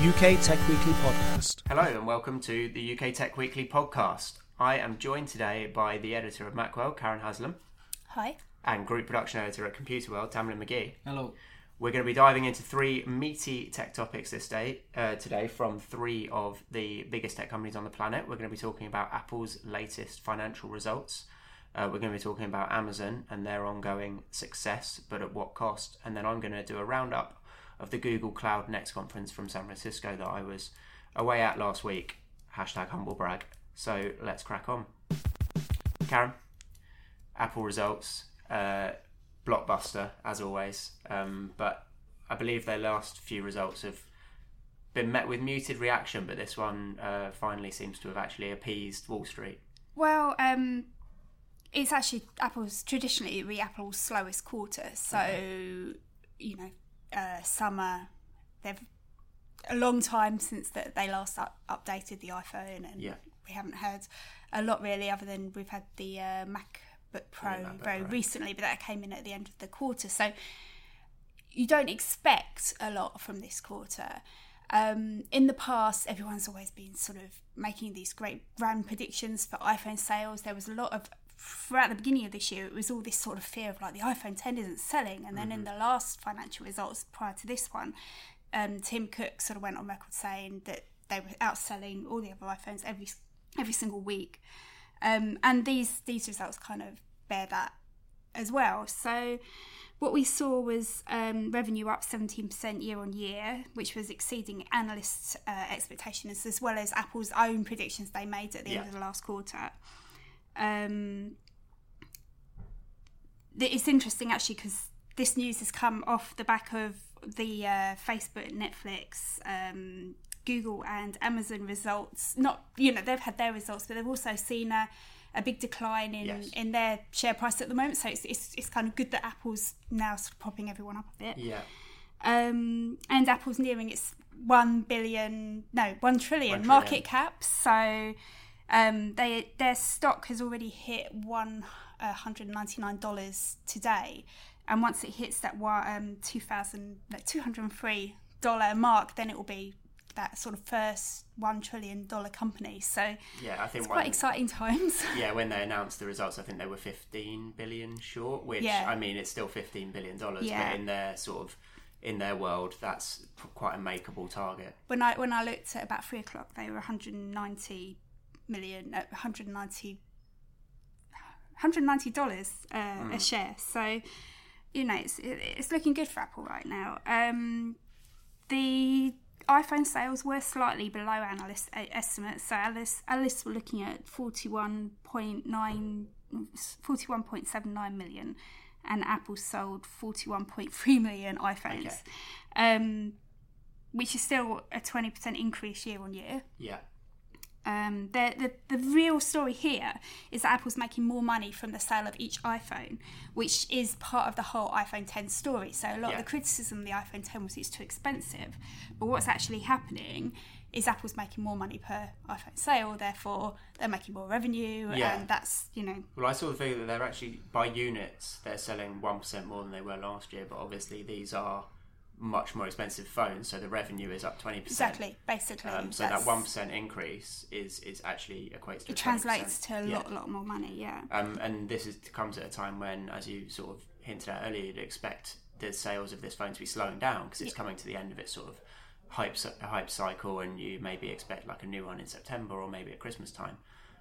UK Tech Weekly Podcast. Hello and welcome to the UK Tech Weekly podcast. I am joined today by the editor of Macworld, Karen Haslam, Hi. and group production editor at Computer World, Tamlin Magee. Hello. We're going to be diving into three meaty tech topics this day, uh, today from three of the biggest tech companies on the planet. We're going to be talking about Apple's latest financial results. Uh, we're going to be talking about Amazon and their ongoing success, but at what cost. And then I'm going to do a roundup of the Google Cloud Next conference from San Francisco that I was away at last week. Hashtag humble brag. So let's crack on. Karen, Apple results, uh, blockbuster as always. Um, but I believe their last few results have been met with muted reaction, but this one uh, finally seems to have actually appeased Wall Street. Well, um, it's actually Apple's traditionally be Apple's slowest quarter. So, you know, uh, summer, they've a long time since that they last up, updated the iPhone, and Yeah. we haven't heard a lot really, other than we've had the uh, MacBook Pro MacBook very Pro. recently, but that came in at the end of the quarter. So you don't expect a lot from this quarter. Um, in the past, everyone's always been sort of making these great brand predictions for iPhone sales. There was a lot of throughout the beginning of this year, it was all this sort of fear of like the iPhone 10 isn't selling, and then in the last financial results prior to this one, um, Tim Cook sort of went on record saying that they were outselling all the other iPhones every every single week, um, and these these results kind of bear that as well. So what we saw was um, revenue up 17% year on year, which was exceeding analysts' uh, expectations as well as Apple's own predictions they made at the Yeah. end of the last quarter. Um, it's interesting actually because this news has come off the back of the uh, Facebook, Netflix, um, Google, and Amazon results. Not you know they've had their results, but they've also seen a, a big decline in, Yes. in their share price at the moment. So it's, it's it's kind of good that Apple's now sort of propping everyone up a bit. Yeah. Um, and Apple's nearing its one billion, no, one trillion One market cap. So um, they their stock has already hit uh, hundred ninety nine dollars today, and once it hits that one um, two thousand like two hundred three dollar mark, then it will be that sort of first one trillion dollar company. So Yeah, I think it's one, quite exciting times. yeah, when they announced the results, I think they were 15 billion short, which Yeah. I mean, it's still 15 billion dollars, Yeah. but in their sort of in their world, that's quite a makeable target. when I when I looked at about three o'clock, they were 190 million, uh, 190 190 dollars uh, a share. So you know it's it's looking good for Apple right now. Um, the iPhone sales were slightly below analyst uh, estimates. So analysts, analysts were looking at 41.9 41.79 million and Apple sold 41.3 million iPhones. Okay. Um, which is still a 20% increase year on year. Yeah. Um, the, the, the real story here is that Apple's making more money from the sale of each iPhone, which is part of the whole iPhone 10 story. So a lot Yeah. of the criticism of the iPhone 10 was it's too expensive. But what's actually happening is Apple's making more money per iPhone sale, therefore they're making more revenue, Yeah. and that's, you know, Well, I saw the figure that they're actually by units they're selling one percent more than they were last year, but obviously these are much more expensive phones, so the revenue is up twenty percent. exactly, basically. Um, so that one percent increase is is actually equates to It 20%. translates to a Yeah. lot, lot more money, yeah. Um, and this is comes at a time when, as you sort of hinted at earlier, you'd expect the sales of this phone to be slowing down because it's coming to the end of its sort of hype hype cycle, and you maybe expect like a new one in September or maybe at Christmas time.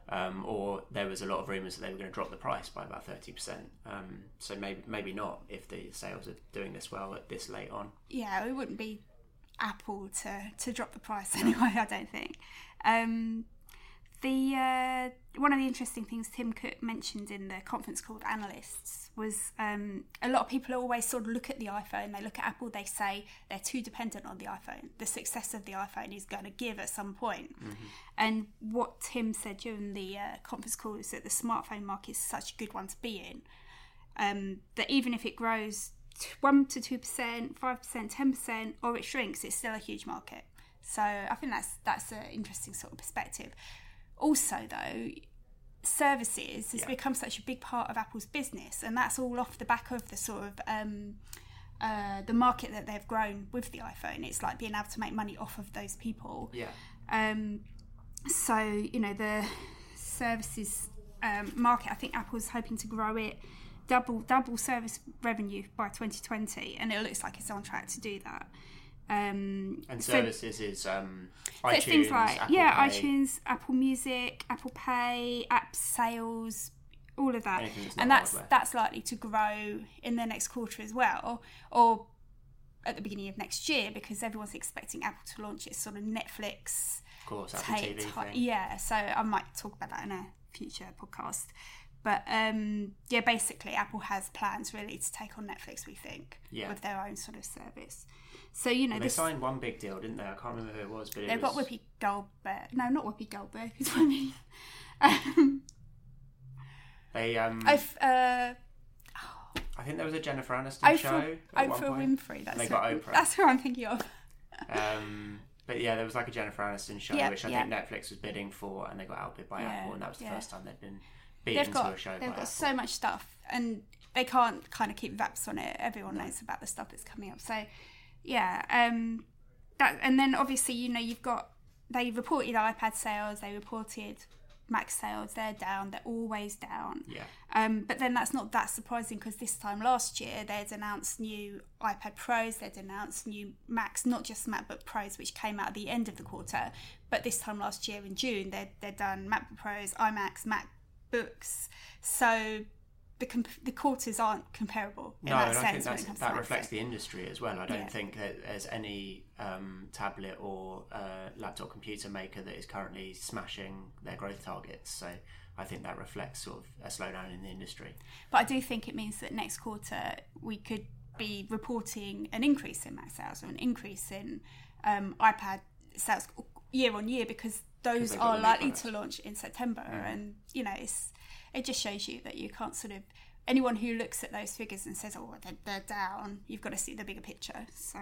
Um, or there was a lot of rumours that they were going to drop the price by about thirty percent. Um, so maybe maybe not if the sales are doing this well at this late on. yeah, it wouldn't be Apple to, to drop the price anyway, I don't think. Um, the uh, one of the interesting things Tim Cook mentioned in the conference called analysts was um, a lot of people always sort of look at the iPhone. They look at Apple. They say they're too dependent on the iPhone. The success of the iPhone is going to give at some point. And what Tim said during the uh, conference call is that the smartphone market is such a good one to be in. Um, that even if it grows one to two percent, five percent, ten percent, or it shrinks, it's still a huge market. So I think that's that's an interesting sort of perspective. Also, though, services has Yeah. become such a big part of Apple's business, and that's all off the back of the sort of um, uh, the market that they've grown with the iPhone. It's like being able to make money off of those people. Yeah. Um, so you know the services um, market. I think Apple's hoping to grow it double double service revenue by 2020, and it looks like it's on track to do that. Um, And so- services is um, iTunes, things like Apple yeah, Pay, iTunes, Apple Music, Apple Pay, app sales, all of that, that's and that's hardware. that's likely to grow in the next quarter as well, or at the beginning of next year because everyone's expecting Apple to launch its sort of Netflix Of course, Apple TV thing. yeah. So I might talk about that in a future podcast. But um, yeah, basically, Apple has plans really to take on Netflix. We think Yeah. with their own sort of service. So you know, They this signed one big deal, didn't they? I can't remember who it was, but it They've was got Whoopi Goldberg. No, not Whoopi Goldberg. It's what I mean. Um, they. Um, I've, uh, I think there was a Jennifer Aniston Oprah, show at one Oprah. Winfrey. That's they got who, Oprah. That's who I'm thinking of. Um, but yeah, there was like a Jennifer Aniston show, Yeah, which I yeah. think Netflix was bidding for, and they got outbid by Yeah, Apple, and that was the yeah. first time they'd been beaten They've to got a show they've by got Apple. so much stuff, and they can't kind of keep VAPs on it. Everyone knows about the stuff that's coming up. So yeah, um, that and then obviously you know you've got they reported iPad sales, they reported Mac sales. They're down. They're always down. Yeah. Um, but then that's not that surprising because this time last year they'd announced new iPad Pros, they'd announced new Macs, not just MacBook Pros, which came out at the end of the quarter, but this time last year in June they'd, they'd done MacBook Pros, iMacs, MacBooks. So the comp- the quarters aren't comparable in No, that and I sense think it comes that reflects the industry as well. I don't Yeah. think that there's any um, tablet or uh, laptop computer maker that is currently smashing their growth targets. So I think that reflects sort of a slowdown in the industry. But I do think it means that next quarter we could be reporting an increase in Mac sales or an increase in um, iPad sales year on year because those are likely to launch in September. And you know, it's it just shows you that you can't sort of anyone who looks at those figures and says, "Oh, they're, they're down," you've got to see the bigger picture. So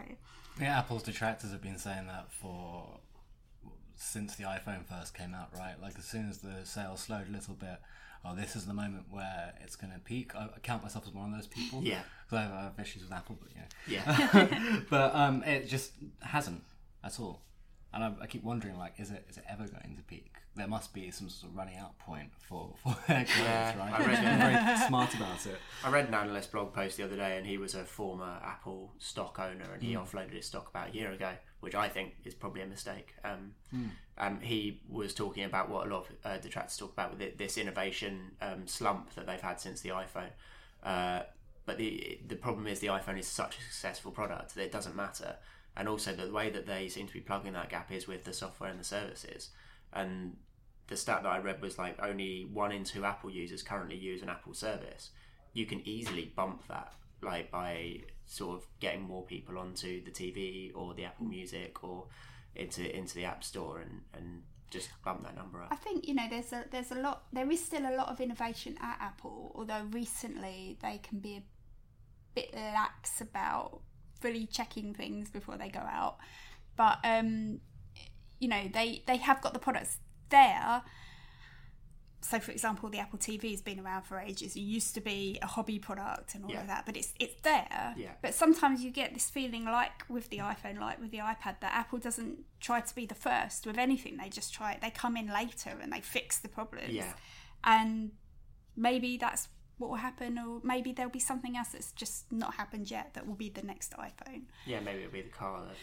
Yeah, Apple's detractors have been saying that for since the iPhone first came out, right? Like as soon as the sales slowed a little bit, oh, this is the moment where it's going to peak. I, I count myself as one of those people. Yeah. because I have, I have issues with Apple, but yeah. Yeah. but um, it just hasn't at all. And I, I keep wondering, like, is it is it ever going to peak? There must be some sort of running out point for for their growth, Yeah, right? I read very smart about it. I read an analyst blog post the other day, and he was a former Apple stock owner, and he Hmm. offloaded his stock about a year ago, which I think is probably a mistake. Um, Hmm. um, he was talking about what a lot of uh, detractors talk about with it, this innovation um, slump that they've had since the iPhone. Uh, but the the problem is the iPhone is such a successful product that it doesn't matter, and also the way that they seem to be plugging that gap is with the software and the services. And the stat that I read was like only one in two Apple users currently use an Apple service. You can easily bump that like by sort of getting more people onto the TV or the Apple Music or into into the App Store and and just bump that number up. I think you know there's a there's a lot there is still a lot of innovation at Apple, although recently they can be a bit lax about fully checking things before they go out. But um, you know they they have got the products there. So, for example, the Apple TV has been around for ages. It used to be a hobby product and all Yeah. of that, but it's it's there. Yeah. But sometimes you get this feeling, like with the iPhone, like with the iPad, that Apple doesn't try to be the first with anything. They just try. They come in later and they fix the problems. Yeah. And maybe that's what will happen, or maybe there'll be something else that's just not happened yet that will be the next iPhone. Yeah, maybe it'll be the car that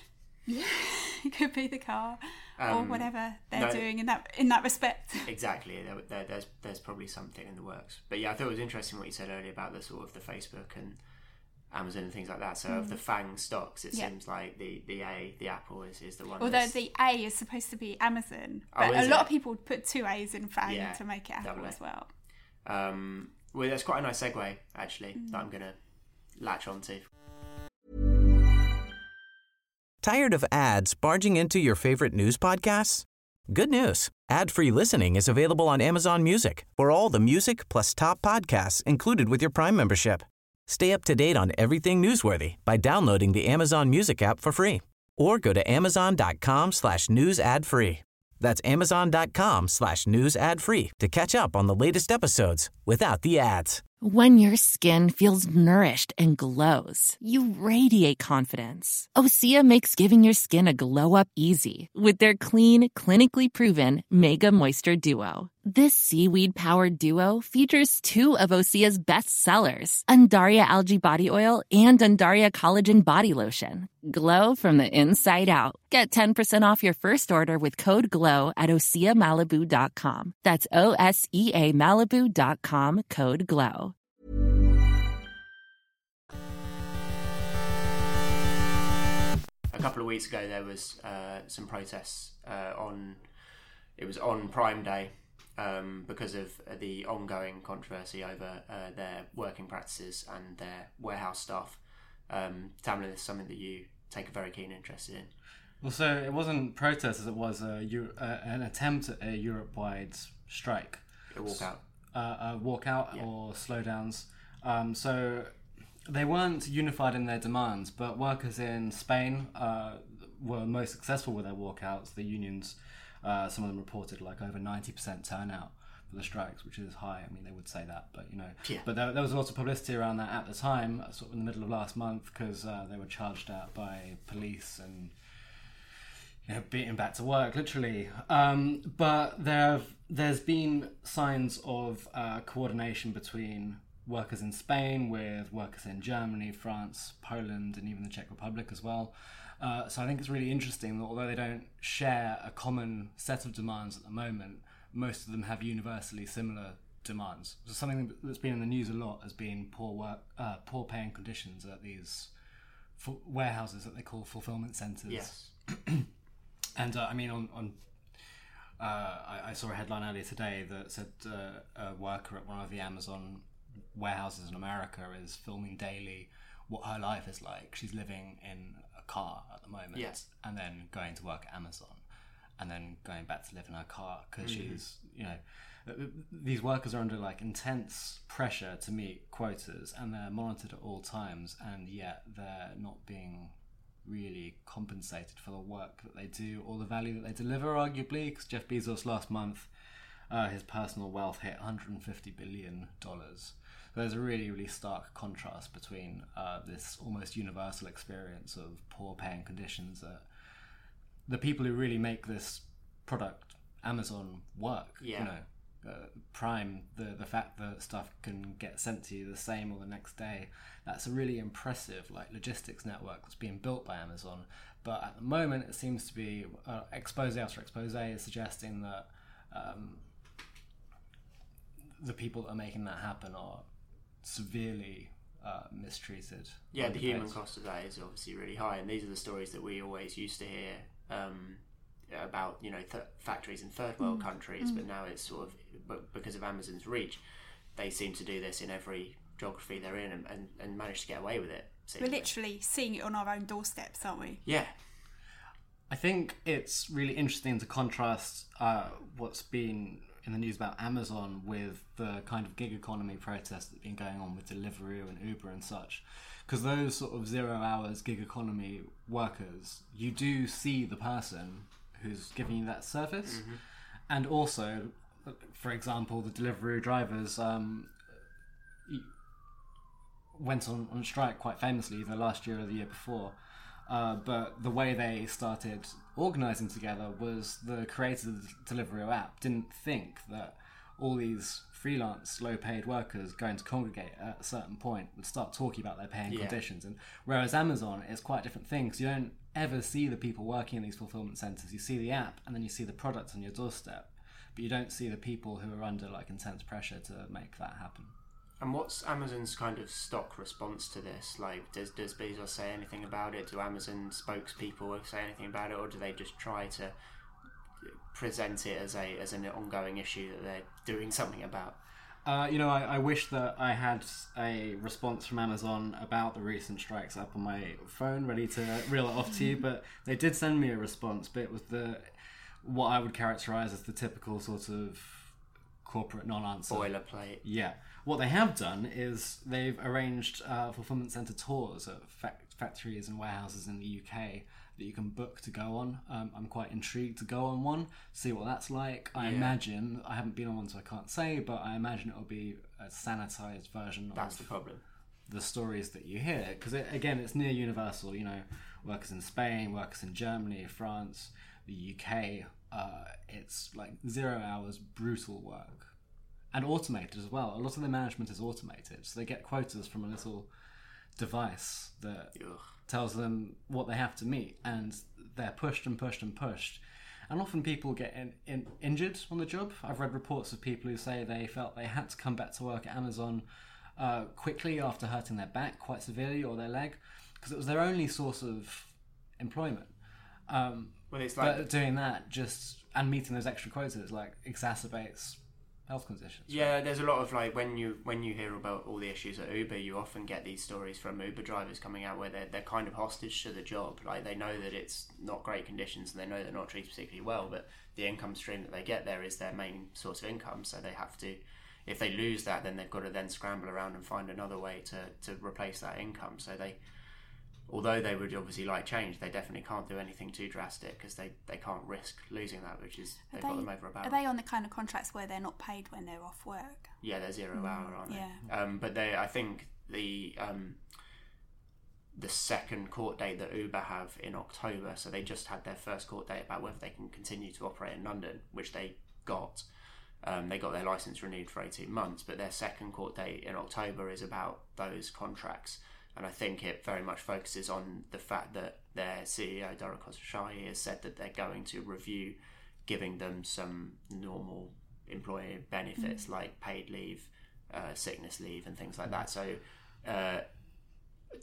it could be the car or Um, whatever they're no. doing in that in that respect. Exactly. There, there, there's there's probably something in the works. But yeah, I thought it was interesting what you said earlier about the sort of the Facebook and Amazon and things like that. So of the FANG stocks, it Mm. Yeah. seems like the the A, the Apple is, is the one. Although that's- the A is supposed to be Amazon, Oh, but a lot it? of people put two A's in Fang Yeah, to make it Apple as well. um, well, that's quite a nice segue actually Mm. that I'm gonna latch onto. Tired of ads barging into your favorite news podcasts? Good news. Ad-free listening is available on Amazon Music for all the music plus top podcasts included with your Prime membership. Stay up to date on everything newsworthy by downloading the Amazon Music app for free or go to amazon.com slash news ad free. That's amazon.com slash news ad free to catch up on the latest episodes without the ads. When your skin feels nourished and glows, you radiate confidence. Osea makes giving your skin a glow up easy with their clean, clinically proven Mega Moisture Duo. This seaweed powered duo features two of Osea's best sellers, Undaria Algae Body Oil and Undaria Collagen Body Lotion. Glow from the inside out. Get 10% off your first order with code GLOW at OseaMalibu.com. That's O S E A Malibu.com code GLOW. A couple of weeks ago, there was uh, some protests uh, on. It was on Prime Day um, because of the ongoing controversy over uh, their working practices and their warehouse staff. Um, Tamlin, this is something that you take a very keen interest in. Well, so it wasn't protests as it was a, uh, an attempt at a Europe-wide strike, A walkout. uh, a walkout or slowdowns. Um, so they weren't unified in their demands, but workers in Spain uh, were most successful with their walkouts. The unions, uh, some of them reported like over 90% turnout for the strikes, which is high. I mean, they would say that, but you know. Yeah. But there, there was a lot of publicity around that at the time, sort of in the middle of last month, because uh, they were charged out by police and you know, beaten back to work, literally. Um, but there, have, there's been signs of uh, coordination between workers in Spain with workers in Germany, France, Poland, and even the Czech Republic as well. Uh, so I think it's really interesting that although they don't share a common set of demands at the moment, most of them have universally similar demands. So something that's been in the news a lot has been poor work, uh, poor paying conditions at these fu- warehouses that they call fulfillment centres. Yes. And uh, I mean, on, on uh, I, I saw a headline earlier today that said uh, a worker at one of the Amazon warehouses in America is filming daily what her life is like. She's living in car at the moment, Yes. and then going to work at Amazon, and then going back to live in her car because she's, you know, th- th- these workers are under like intense pressure to meet quotas, and they're monitored at all times, and yet they're not being really compensated for the work that they do or the value that they deliver, arguably, because Jeff Bezos last month, uh, his personal wealth hit 150 billion dollars. There's a really, really stark contrast between uh, this almost universal experience of poor paying conditions that the people who really make this product, Amazon, work. Yeah. You know, uh, Prime, the the fact that stuff can get sent to you the same or the next day, that's a really impressive like logistics network that's being built by Amazon. But at the moment, it seems to be uh, expose after expose is suggesting that um, the people that are making that happen are severely uh, mistreated. Yeah, the human underpaid. cost of that is obviously really high, and these are the stories that we always used to hear um, about, you know, th- factories in third world Mm. countries. But now it's sort of but because of Amazon's reach, they seem to do this in every geography they're in, and, and, and manage to get away with it. We're literally seeing it on our own doorsteps, aren't we? yeah, I think it's really interesting to contrast uh, what's been in the news about Amazon with the kind of gig economy protests that's been going on with Deliveroo and Uber and such. Because those sort of zero hours gig economy workers, you do see the person who's giving you that service. And also, for example, the Deliveroo drivers um, went on, on strike quite famously the last year or the year before. Uh, but the way they started organizing together was the creators of the Deliveroo app didn't think that all these freelance, low paid workers going to congregate at a certain point would start talking about their paying Yeah. conditions. And whereas Amazon is quite a different thing because you don't ever see the people working in these fulfillment centers. You see the app and then you see the products on your doorstep, but you don't see the people who are under like intense pressure to make that happen. And what's Amazon's kind of stock response to this? Like, does does Bezos say anything about it? Do Amazon spokespeople say anything about it, or do they just try to present it as a as an ongoing issue that they're doing something about? Uh, you know, I, I wish that I had a response from Amazon about the recent strikes up on my phone, ready to reel it off to you. But they did send me a response, but it was the what I would characterize as the typical sort of corporate non-answer. Boilerplate. Yeah. What they have done is they've arranged uh, fulfillment center tours at fac- factories and warehouses in the UK that you can book to go on. Um, I'm quite intrigued to go on one, see what that's like. I Yeah. imagine I haven't been on one, so I can't say, but I imagine it'll be a sanitized version That's of the problem. the stories that you hear because it, again it's near universal you know workers in spain workers in germany france the uk uh, it's like zero hours brutal work and automated as well. A lot of the management is automated so they get quotas from a little device that Ugh. tells them what they have to meet and they're pushed and pushed and pushed. And often people get in, in, injured on the job. I've read reports of people who say they felt they had to come back to work at amazon uh, quickly after hurting their back quite severely or their leg because it was their only source of employment. Um, Well, it's like but doing that just and meeting those extra quotas like exacerbates health conditions Yeah, there's a lot of like when you when you hear about all the issues at Uber, you often get these stories from Uber drivers coming out where they're they're kind of hostage to the job. Like they know that it's not great conditions and they know they're not treated particularly well, but the income stream that they get there is their main source of income. So they have to, if they lose that, then they've got to then scramble around and find another way to to replace that income. So they. Although they would obviously like change, they definitely can't do anything too drastic because they, they can't risk losing that, which is they've got them over a barrel. are they on the kind of contracts where they're not paid when they're off work? Yeah, they're zero hour, aren't they? yeah. Um, but they, I think the um, the second court date that Uber have in October, so they just had their first court date about whether they can continue to operate in London, which they got. Um, they got their license renewed for 18 months, but their second court date in October is about those contracts. And I think it very much focuses on the fact that their CEO, Dara Khosrowshahi, has said that they're going to review giving them some normal employee benefits like paid leave, uh, sickness leave, and things like that. So, uh,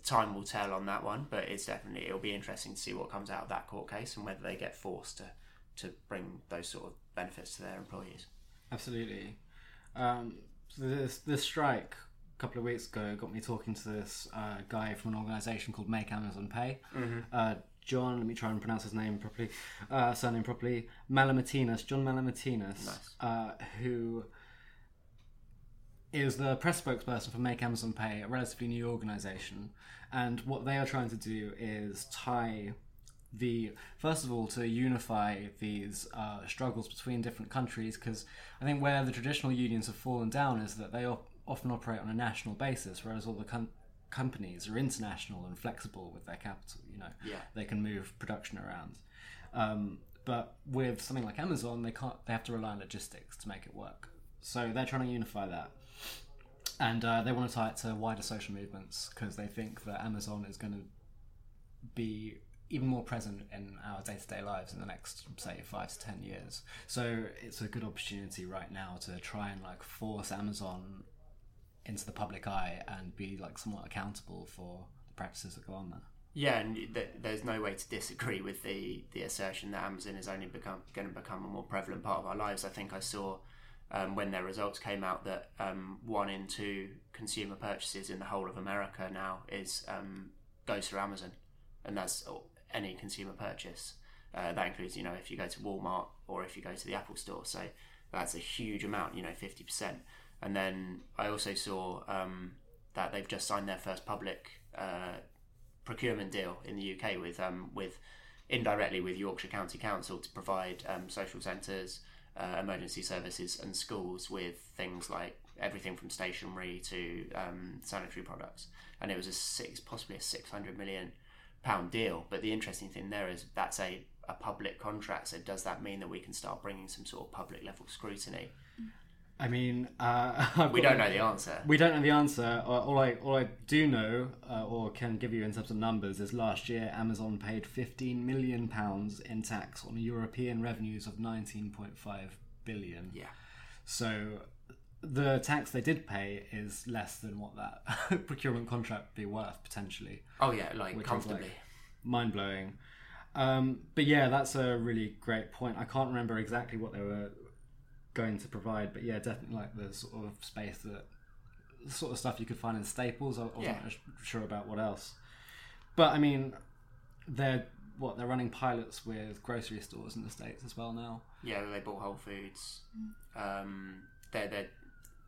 time will tell on that one, but it's definitely it'll be interesting to see what comes out of that court case and whether they get forced to to bring those sort of benefits to their employees. Absolutely. Um, so this this strike couple of weeks ago got me talking to this uh, guy from an organisation called Make Amazon Pay. Uh, John, let me try and pronounce his name properly, uh, surname properly. Malamatinas, John Malamatinas, Nice. uh, who is the press spokesperson for Make Amazon Pay, a relatively new organisation, and what they are trying to do is tie the first of all to unify these uh, struggles between different countries because I think where the traditional unions have fallen down is that they op- often operate on a national basis, whereas all the com- companies are international and flexible with their capital. You know, Yeah. they can move production around. Um, but with something like Amazon, they can't. They have to rely on logistics to make it work. So they're trying to unify that and uh, they want to tie it to wider social movements because they think that Amazon is going to be even more present in our day-to-day lives in the next say five to ten years so it's a good opportunity right now to try and like force amazon into the public eye and be like somewhat accountable for the practices that go on there Yeah, and th- there's no way to disagree with the, the assertion that Amazon is only become going to become a more prevalent part of our lives. I think I saw um, when their results came out that um, one in two consumer purchases in the whole of America now is um, goes through Amazon, and that's any consumer purchase. Uh, that includes, you know, if you go to Walmart or if you go to the Apple Store. So that's a huge amount, you know, fifty percent. And then I also saw um, that they've just signed their first public uh, procurement deal in the UK with um, with indirectly with Yorkshire County Council to provide um, social centres, uh, emergency services, and schools with things like everything from stationery to um, sanitary products. And it was a six, possibly a six hundred million pound deal. But the interesting thing there is that's a a public contract. So does that mean that we can start bringing some sort of public level scrutiny? I mean uh, We don't know the answer. We don't know the answer. All I all I do know, uh, or can give you in terms of numbers, is last year Amazon paid 15 million pounds in tax on European revenues of 19.5 billion. Yeah. So the tax they did pay is less than what that procurement contract would be worth potentially. Oh yeah, like comfortably. like, mind blowing. Um, but yeah, that's a really great point. I can't remember exactly what they were going to provide, but yeah, definitely like the sort of space that the sort of stuff you could find in Staples. I wasn't Yeah. sure about what else. But I mean, they're what they're running pilots with grocery stores in the states as well now. Yeah, they bought Whole Foods. Um, they're they're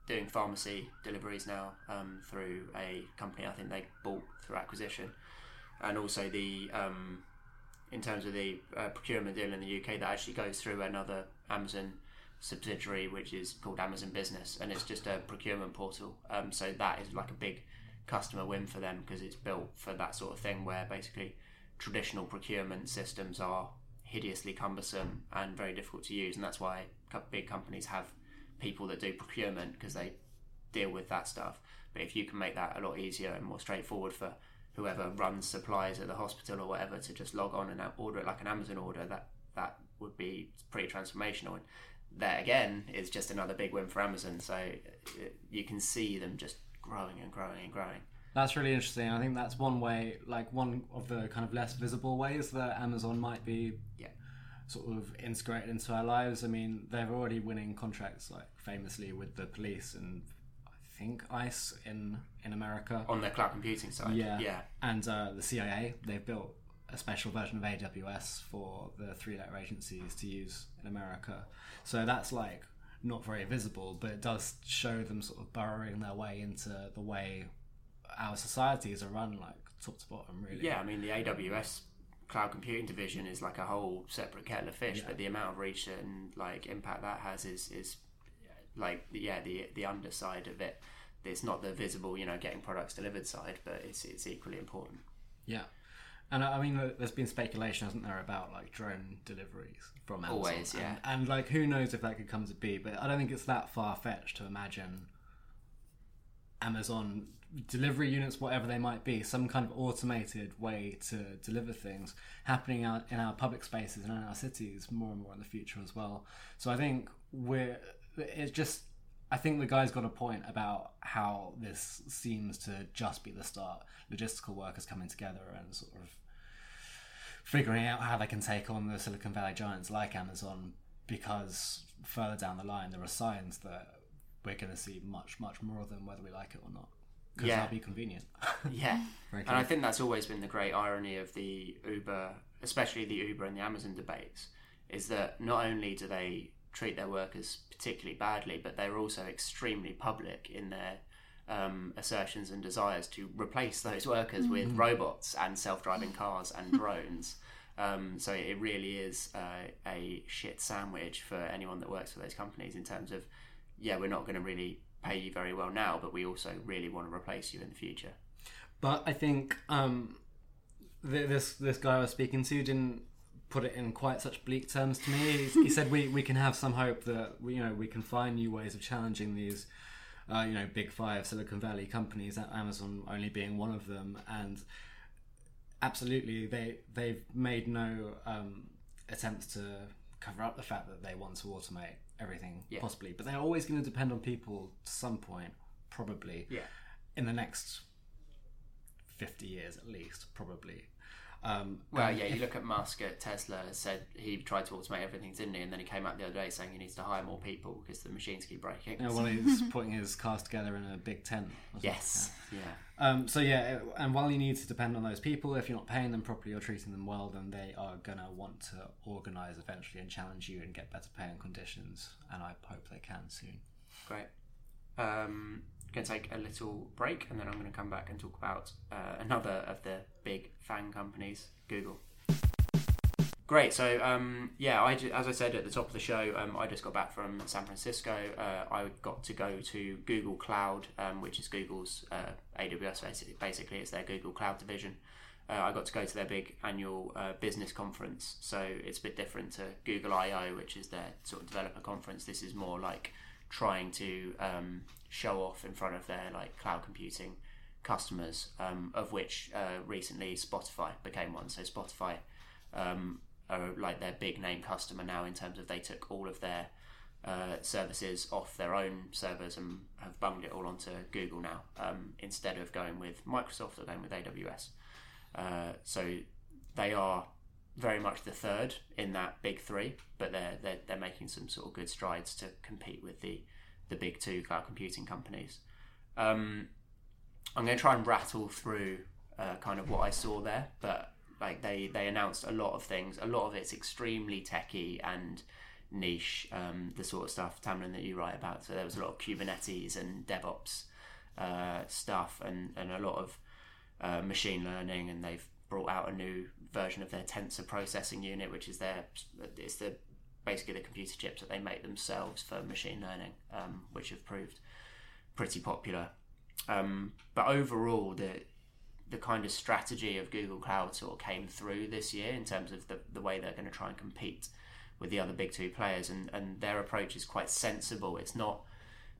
doing pharmacy deliveries now um, through a company I think they bought through acquisition, and also the um, in terms of the uh, procurement deal in the UK that actually goes through another Amazon subsidiary which is called Amazon Business, and it's just a procurement portal. Um, so that is like a big customer win for them because it's built for that sort of thing where basically traditional procurement systems are hideously cumbersome and very difficult to use, and that's why big companies have people that do procurement because they deal with that stuff. But if you can make that a lot easier and more straightforward for whoever runs supplies at the hospital or whatever to just log on and order it like an Amazon order, that that would be pretty transformational. And that again is just another big win for Amazon. So uh, you can see them just growing and growing and growing. That's really interesting. I think that's one way, like one of the kind of less visible ways that Amazon might be Yeah. sort of integrated into our lives. I mean, they're already winning contracts, like famously with the police and I think ICE in in America. On their cloud computing side, Yeah, yeah, And uh, the CIA, they've built a special version of AWS for the three-letter agencies to use in America. So that's like not very visible, but it does show them sort of burrowing their way into the way our societies are run, like top to bottom, really. Yeah, I mean the AWS cloud computing division is like a whole separate kettle of fish, but the amount of reach and like impact that has is is like yeah the the underside of it. It's not the visible, you know, getting products delivered side, but it's it's equally important. Yeah. And I mean, there's been speculation, hasn't there, about like drone deliveries from Amazon. Always, yeah. And, and like, who knows if that could come to be? But I don't think it's that far fetched to imagine Amazon delivery units, whatever they might be, some kind of automated way to deliver things happening out in our public spaces and in our cities more and more in the future as well. So I think we're it's just I think the guy's got a point about how this seems to just be the start. Logistical workers coming together and sort of figuring out how they can take on the Silicon Valley giants like Amazon because further down the line there are signs that we're going to see much, much more of them whether we like it or not. Because Yeah. that'll be convenient. Yeah, and I think that's always been the great irony of the Uber, especially the Uber and the Amazon debates, is that not only do they treat their workers particularly badly, but they're also extremely public in their um, assertions and desires to replace those workers with robots and self-driving cars and drones. Um, so it really is uh, a shit sandwich for anyone that works for those companies in terms of, yeah, we're not going to really pay you very well now, but we also really want to replace you in the future. But I think um, th- this this guy I was speaking to didn't put it in quite such bleak terms to me. He, he said we, we can have some hope that we, you know we can find new ways of challenging these uh, you know big five Silicon Valley companies, Amazon only being one of them, and absolutely they they've made no um, attempts to cover up the fact that they want to automate everything Yeah. possibly, but they're always going to depend on people to some point, probably Yeah. in the next 50 years at least probably um, Well, and yeah, you look at Musk at Tesla, said he tried to automate everything, didn't he? And then he came out the other day saying he needs to hire more people because the machines keep breaking. while he's putting his cars together in a big tent yes, yeah. Yeah. um, so yeah and while you need to depend on those people if you're not paying them properly or treating them well then they are gonna want to organize eventually and challenge you and get better pay and conditions and I hope they can soon great. Um, going to take a little break and then I'm going to come back and talk about uh, another of the big fan companies, Google. Great. So, um, yeah, I, as I said at the top of the show, um, I just got back from San Francisco. Uh, I got to go to Google Cloud, um, which is Google's uh, AWS. Basically, basically, it's their Google Cloud division. Uh, I got to go to their big annual uh, business conference. So it's a bit different to Google I/O, which is their sort of developer conference. This is more like trying to um, show off in front of their like cloud computing customers, um, of which uh, recently Spotify became one. So Spotify um, are like their big name customer now in terms of they took all of their uh, services off their own servers and have bunged it all onto Google now um, instead of going with Microsoft or going with AWS. Uh, so they are very much the third in that big three, but they're, they're they're making some sort of good strides to compete with the the big two cloud computing companies. Um, I'm going to try and rattle through uh, kind of what I saw there, but like they they announced a lot of things. A lot of it's extremely techy and niche, um, the sort of stuff Tamlin that you write about. So there was a lot of Kubernetes and DevOps uh, stuff, and and a lot of uh, machine learning, and they've brought out a new version of their tensor processing unit, which is their it's the basically the computer chips that they make themselves for machine learning, um, which have proved pretty popular. Um, but overall, the the kind of strategy of Google Cloud sort of came through this year in terms of the, the way they're going to try and compete with the other big two players, and, and their approach is quite sensible. It's not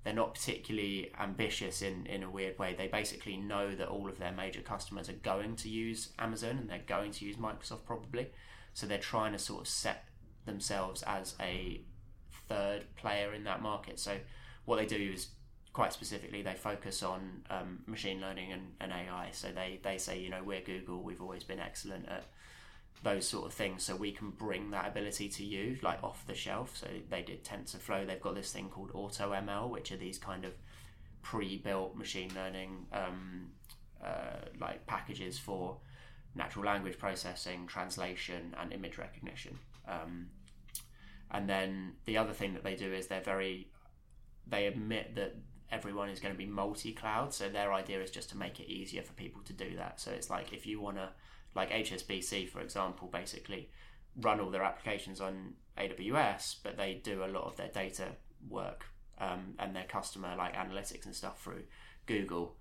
they're not particularly ambitious in, in a weird way. They basically know that all of their major customers are going to use Amazon and they're going to use Microsoft probably. So they're trying to sort of set themselves as a third player in that market. So what they do is quite specifically they focus on um, machine learning and, and AI. So they, they say, you know, we're Google, we've always been excellent at those sort of things so we can bring that ability to you like off the shelf. So they did tensorflow. They've got this thing called automl which are these kind of pre-built machine learning um, uh, like packages for natural language processing translation and image recognition. Um, and then the other thing that they do is they're very they admit that everyone is going to be multi-cloud so their idea is just to make it easier for people to do that. So it's like if you want to like HSBC, for example, basically run all their applications on AWS, but they do a lot of their data work um, and their customer like analytics and stuff through Google.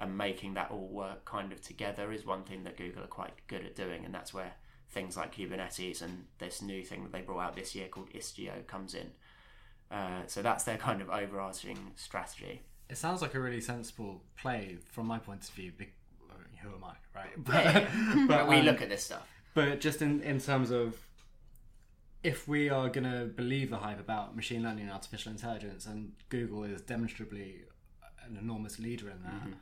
And making that all work kind of together is one thing that Google are quite good at doing, and that's where things like Kubernetes and this new thing that they brought out this year called Istio comes in. Uh, so that's their kind of overarching strategy. It sounds like a really sensible play from my point of view who am I, right? But, yeah. but we um, look at this stuff. But just in, in terms of if we are going to believe the hype about machine learning and artificial intelligence, and Google is demonstrably an enormous leader in that, mm-hmm.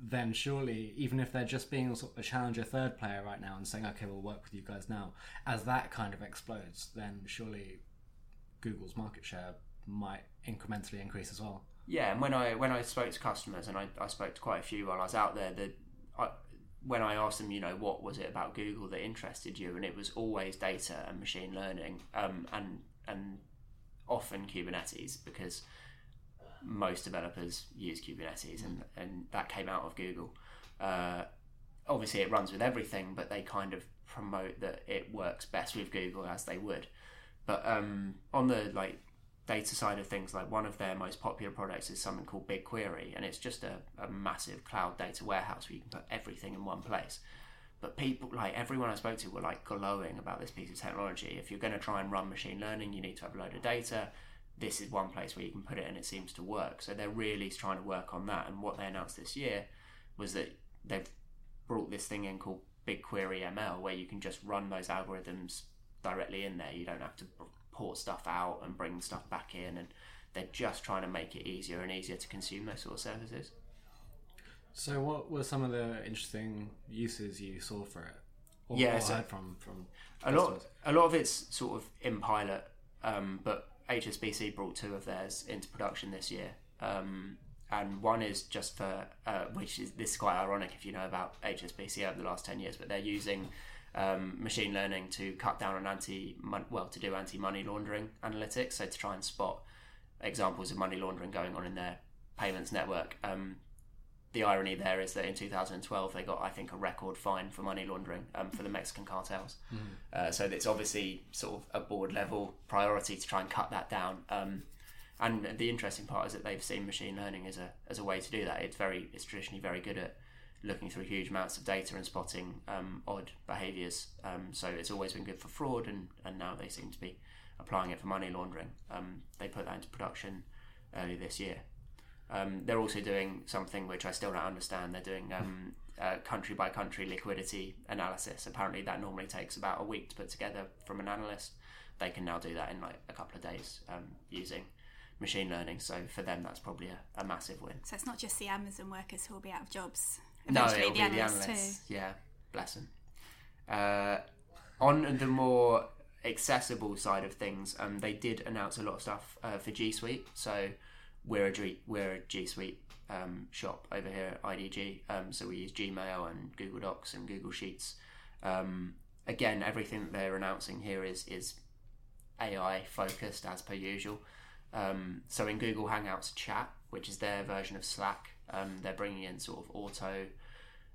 then surely, even if they're just being sort of a challenger third player right now and saying, okay, we'll work with you guys now, as that kind of explodes, then surely Google's market share might incrementally increase as well yeah, and when I when I spoke to customers, and I, I spoke to quite a few while I was out there, that when I asked them, you know, what was it about Google that interested you, and it was always data and machine learning, um, and and often Kubernetes because most developers use Kubernetes, and and that came out of Google. Uh, obviously, it runs with everything, but they kind of promote that it works best with Google as they would. But um, on the like data side of things, like one of their most popular products is something called BigQuery, and it's just a, a massive cloud data warehouse where you can put everything in one place. But people, like everyone I spoke to, were like glowing about this piece of technology. If you're going to try and run machine learning, you need to have a load of data. This is one place where you can put it, and it seems to work. So they're really trying to work on that. And what they announced this year was that they've brought this thing in called BigQuery ML, where you can just run those algorithms directly in there. You don't have to port stuff out and bring stuff back in, and they're just trying to make it easier and easier to consume those sort of services. So, what were some of the interesting uses you saw for it? Or, yeah, so from from a lot. A lot of it's sort of in pilot, um, but HSBC brought two of theirs into production this year. Um, and one is just for uh, which is this is quite ironic if you know about HSBC over the last ten years, but they're using um, machine learning to cut down on anti well to do anti money laundering analytics, so to try and spot examples of money laundering going on in their payments network. Um, the irony there is that in 2012 they got I think a record fine for money laundering um, for the Mexican cartels. Mm. Uh, so it's obviously sort of a board level priority to try and cut that down. Um, and the interesting part is that they've seen machine learning as a as a way to do that. It's very it's traditionally very good at looking through huge amounts of data and spotting um, odd behaviours. Um, so it's always been good for fraud, and, and now they seem to be applying it for money laundering. Um, they put that into production early this year. Um, they're also doing something which I still don't understand. They're doing um, country by country liquidity analysis. Apparently, that normally takes about a week to put together from an analyst. they can now do that in like a couple of days um, using machine learning. So for them, that's probably a, a massive win. So it's not just the Amazon workers who will be out of jobs. No, Eventually, it'll the be the analysts analysts. too. Yeah, bless them. Uh, on the more accessible side of things, um, they did announce a lot of stuff uh, for G Suite. So we're a G, we're a G Suite um, shop over here at IDG. Um, so we use Gmail and Google Docs and Google Sheets. Um, again, everything that they're announcing here is is AI focused as per usual. Um, so in Google Hangouts Chat, which is their version of Slack, um, they're bringing in sort of auto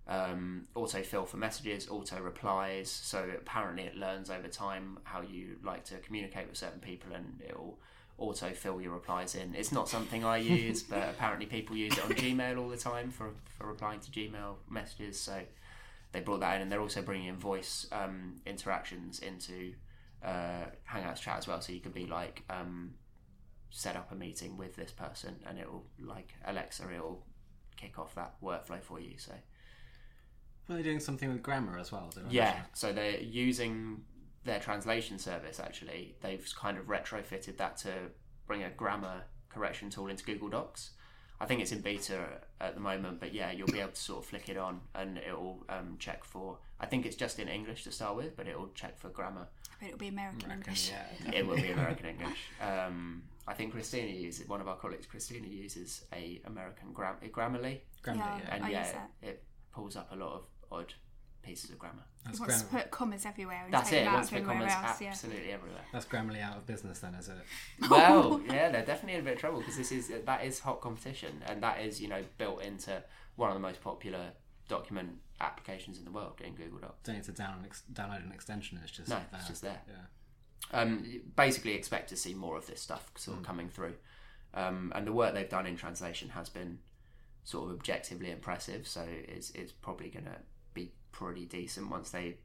um, auto fill for messages, auto replies. So apparently it learns over time how you like to communicate with certain people, and it'll auto fill your replies in. It's not something I use, but apparently people use it on Gmail all the time for for replying to Gmail messages. So they brought that in, and they're also bringing in voice um, interactions into uh, Hangouts chat as well. So you could be like, um, set up a meeting with this person, and it will like Alexa, it will kick off that workflow for you. So Were they doing something with grammar as well? Did yeah, mention? so they're using their translation service. Actually, they've kind of retrofitted that to bring a grammar correction tool into Google Docs. I think it's in beta at the moment, but yeah, you'll be able to sort of flick it on and it will um, check for. I think it's just in English to start with, but it will check for grammar. But it'll be American English. Yeah. It will be American English. Um, I think Christina uses one of our colleagues. Christina uses a American gram- Grammarly, Grammarly, Yeah. yeah. and I yeah, use that. it pulls up a lot of odd pieces of grammar. That's, He wants to put commas everywhere and That's take it. them out Once of the everywhere commas else. Yeah. absolutely everywhere. that's Grammarly out of business then, is it? Well, yeah, they're definitely in a bit of trouble because this is that is hot competition, and that is you know built into one of the most popular document applications in the world in Google Docs. Don't need to down an ex- download an extension. It's just No, there. it's just there. Yeah. Um, basically expect to see more of this stuff sort of coming through. Um, and the work they've done in translation has been sort of objectively impressive. So it's, it's probably going to be pretty decent once they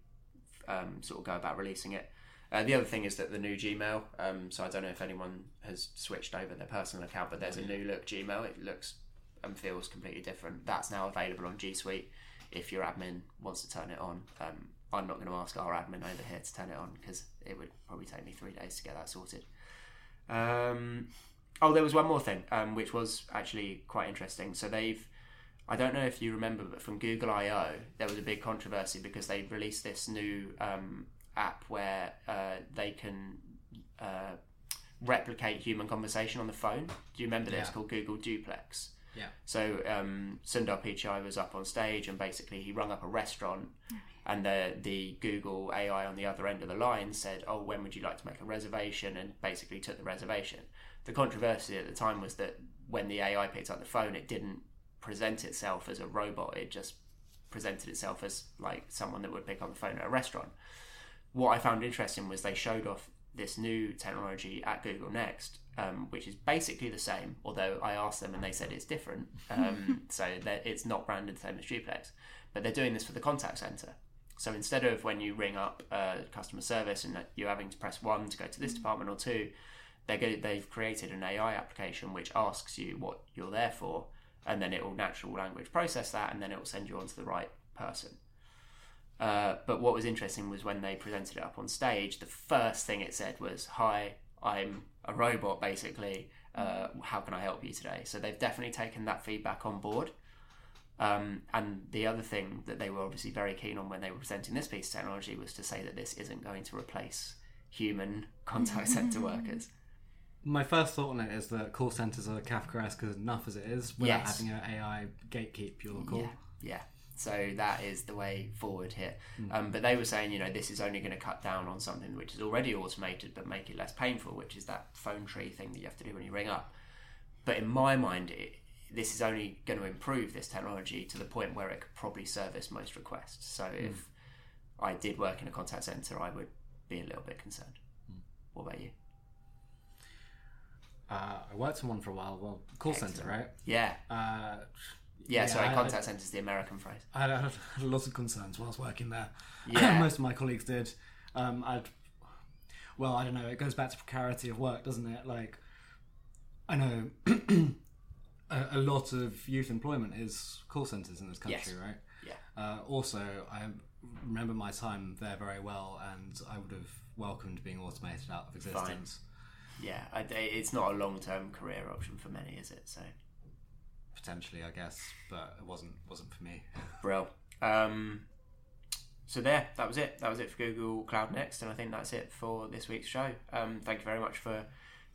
um, sort of go about releasing it. Uh, the other thing is that the new Gmail. Um, so I don't know if anyone has switched over their personal account, but there's a new look Gmail. It looks and feels completely different. That's now available on G Suite. If your admin wants to turn it on, um, I'm not going to ask our admin over here to turn it on because it would probably take me three days to get that sorted. Um, oh, there was one more thing, um, which was actually quite interesting. So they've, I don't know if you remember, but from Google I/O, there was a big controversy because they released this new um, app where uh, they can uh, replicate human conversation on the phone. Do you remember this? Yeah. Called Google Duplex. Yeah. So um, Sundar Pichai was up on stage and basically he rung up a restaurant, and the the Google AI on the other end of the line said, "Oh, when would you like to make a reservation?" and basically took the reservation. The controversy at the time was that when the AI picked up the phone, it didn't present itself as a robot. It just presented itself as like someone that would pick up the phone at a restaurant. What I found interesting was they showed off this new technology at Google Next, um, which is basically the same. Although I asked them and they said it's different, um, so that it's not branded the same as Duplex. But they're doing this for the contact center. So instead of when you ring up uh, customer service and that you're having to press one to go to this department or two, they go, they've created an AI application which asks you what you're there for, and then it will natural language process that, and then it will send you on to the right person. Uh, but what was interesting was when they presented it up on stage, the first thing it said was, "Hi, I'm a robot. Basically, uh, how can I help you today?" So they've definitely taken that feedback on board. Um, and the other thing that they were obviously very keen on when they were presenting this piece of technology was to say that this isn't going to replace human contact center workers. My first thought on it is that call centers are Kafkaesque enough as it is without Yes. having an AI gatekeep your call. Yeah, yeah. So that is the way forward here. Um, but they were saying, you know, this is only going to cut down on something which is already automated, but make it less painful, which is that phone tree thing that you have to do when you ring up. But in my mind, it, this is only going to improve this technology to the point where it could probably service most requests. So if I did work in a contact center, I would be a little bit concerned. What about you? Uh, I worked in one for a while. Well, call center, right? Yeah, Uh, yeah. Yeah, sorry, I- contact center is the American phrase. I had, I had a lot of concerns whilst working there. Yeah. Most of my colleagues did. Um, I'd, well, I don't know. It goes back to precarity of work, doesn't it? Like, I know a, a lot of youth employment is call centers in this country, Yes. right? Yeah. Uh, also, I remember my time there very well, and I would have welcomed being automated out of existence. Yeah, I, it's not a long term career option for many, is it? So Potentially, I guess, but it wasn't wasn't for me. Brill. Um, so there, that was it. That was it for Google Cloud Next, and I think that's it for this week's show. Um, thank you very much for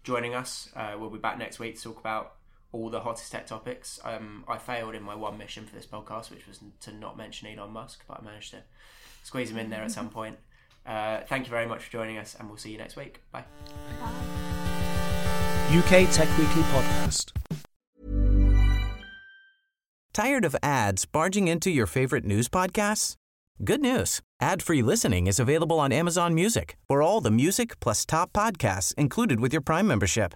joining us. Uh, we'll be back next week to talk about all the hottest tech topics. Um, I failed in my one mission for this podcast, which was to not mention Elon Musk, but I managed to squeeze him in there at some point. Uh, thank you very much for joining us, and we'll see you next week. Bye. UK Tech Weekly Podcast. Tired of ads barging into your favorite news podcasts? Good news. Ad-free listening is available on Amazon Music for all the music plus top podcasts included with your Prime membership.